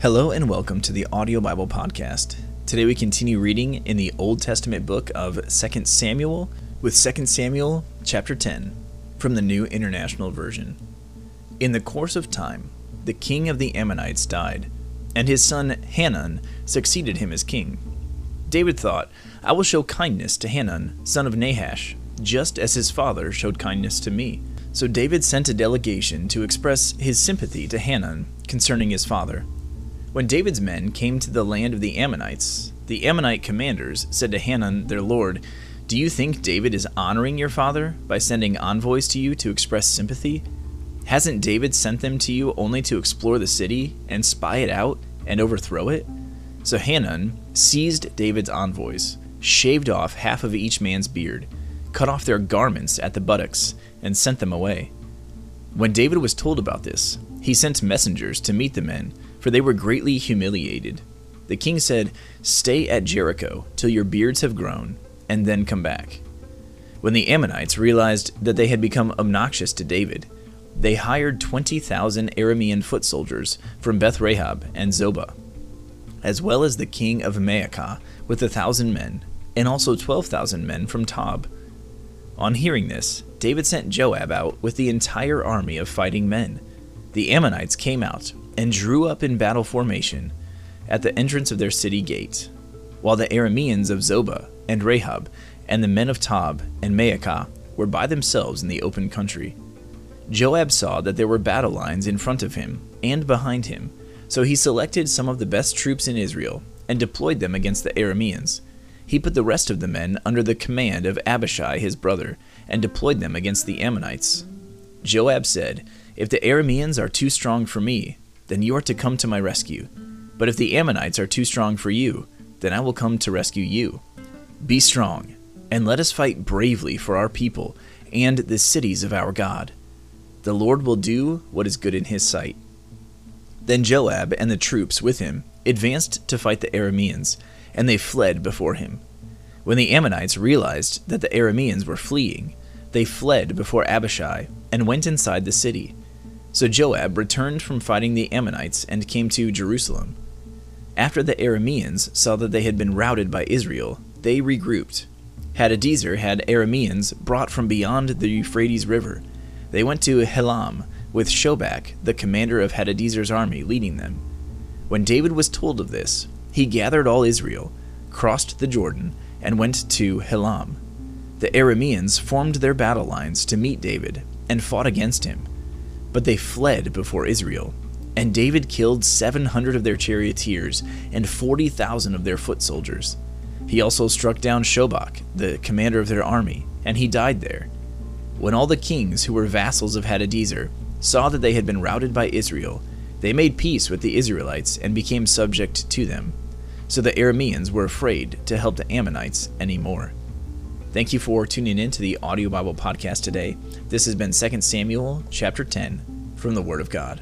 Hello and welcome to the Audio Bible Podcast. Today we continue reading in the Old Testament book of 2 Samuel with 2 Samuel chapter 10 from the New International Version. In the course of time, the king of the Ammonites died, and his son Hanun succeeded him as king. David thought, I will show kindness to Hanun, son of Nahash, just as his father showed kindness to me. So David sent a delegation to express his sympathy to Hanun concerning his father. When David's men came to the land of the Ammonites, the Ammonite commanders said to Hanun, their lord, Do you think David is honoring your father by sending envoys to you to express sympathy? Hasn't David sent them to you only to explore the city and spy it out and overthrow it? So Hanun seized David's envoys, shaved off half of each man's beard, cut off their garments at the buttocks, and sent them away. When David was told about this, he sent messengers to meet the men for they were greatly humiliated. The king said, Stay at Jericho till your beards have grown, and then come back. When the Ammonites realized that they had become obnoxious to David, they hired 20,000 Aramean foot soldiers from Beth Rehob and Zobah, as well as the king of Maacah with a thousand men, and also 12,000 men from Tob. On hearing this, David sent Joab out with the entire army of fighting men. The Ammonites came out and drew up in battle formation at the entrance of their city gate, while the Arameans of Zobah and Rehob and the men of Tob and Maacah were by themselves in the open country. Joab saw that there were battle lines in front of him and behind him, so he selected some of the best troops in Israel and deployed them against the Arameans. He put the rest of the men under the command of Abishai his brother and deployed them against the Ammonites. Joab said, If the Arameans are too strong for me, then you are to come to my rescue. But if the Ammonites are too strong for you, then I will come to rescue you. Be strong, and let us fight bravely for our people and the cities of our God. The Lord will do what is good in his sight. Then Joab and the troops with him advanced to fight the Arameans, and they fled before him. When the Ammonites realized that the Arameans were fleeing, they fled before Abishai and went inside the city. So Joab returned from fighting the Ammonites and came to Jerusalem. After the Arameans saw that they had been routed by Israel, they regrouped. Hadadezer had Arameans brought from beyond the Euphrates River. They went to Helam, with Shobach, the commander of Hadadezer's army, leading them. When David was told of this, he gathered all Israel, crossed the Jordan, and went to Helam. The Arameans formed their battle lines to meet David and fought against him. But they fled before Israel. And David killed 700 of their charioteers and 40,000 of their foot soldiers. He also struck down Shobach, the commander of their army, and he died there. When all the kings who were vassals of Hadadezer saw that they had been routed by Israel, they made peace with the Israelites and became subject to them. So the Arameans were afraid to help the Ammonites anymore. Thank you for tuning in to the Audio Bible Podcast today. This has been 2 Samuel chapter 10 from the Word of God.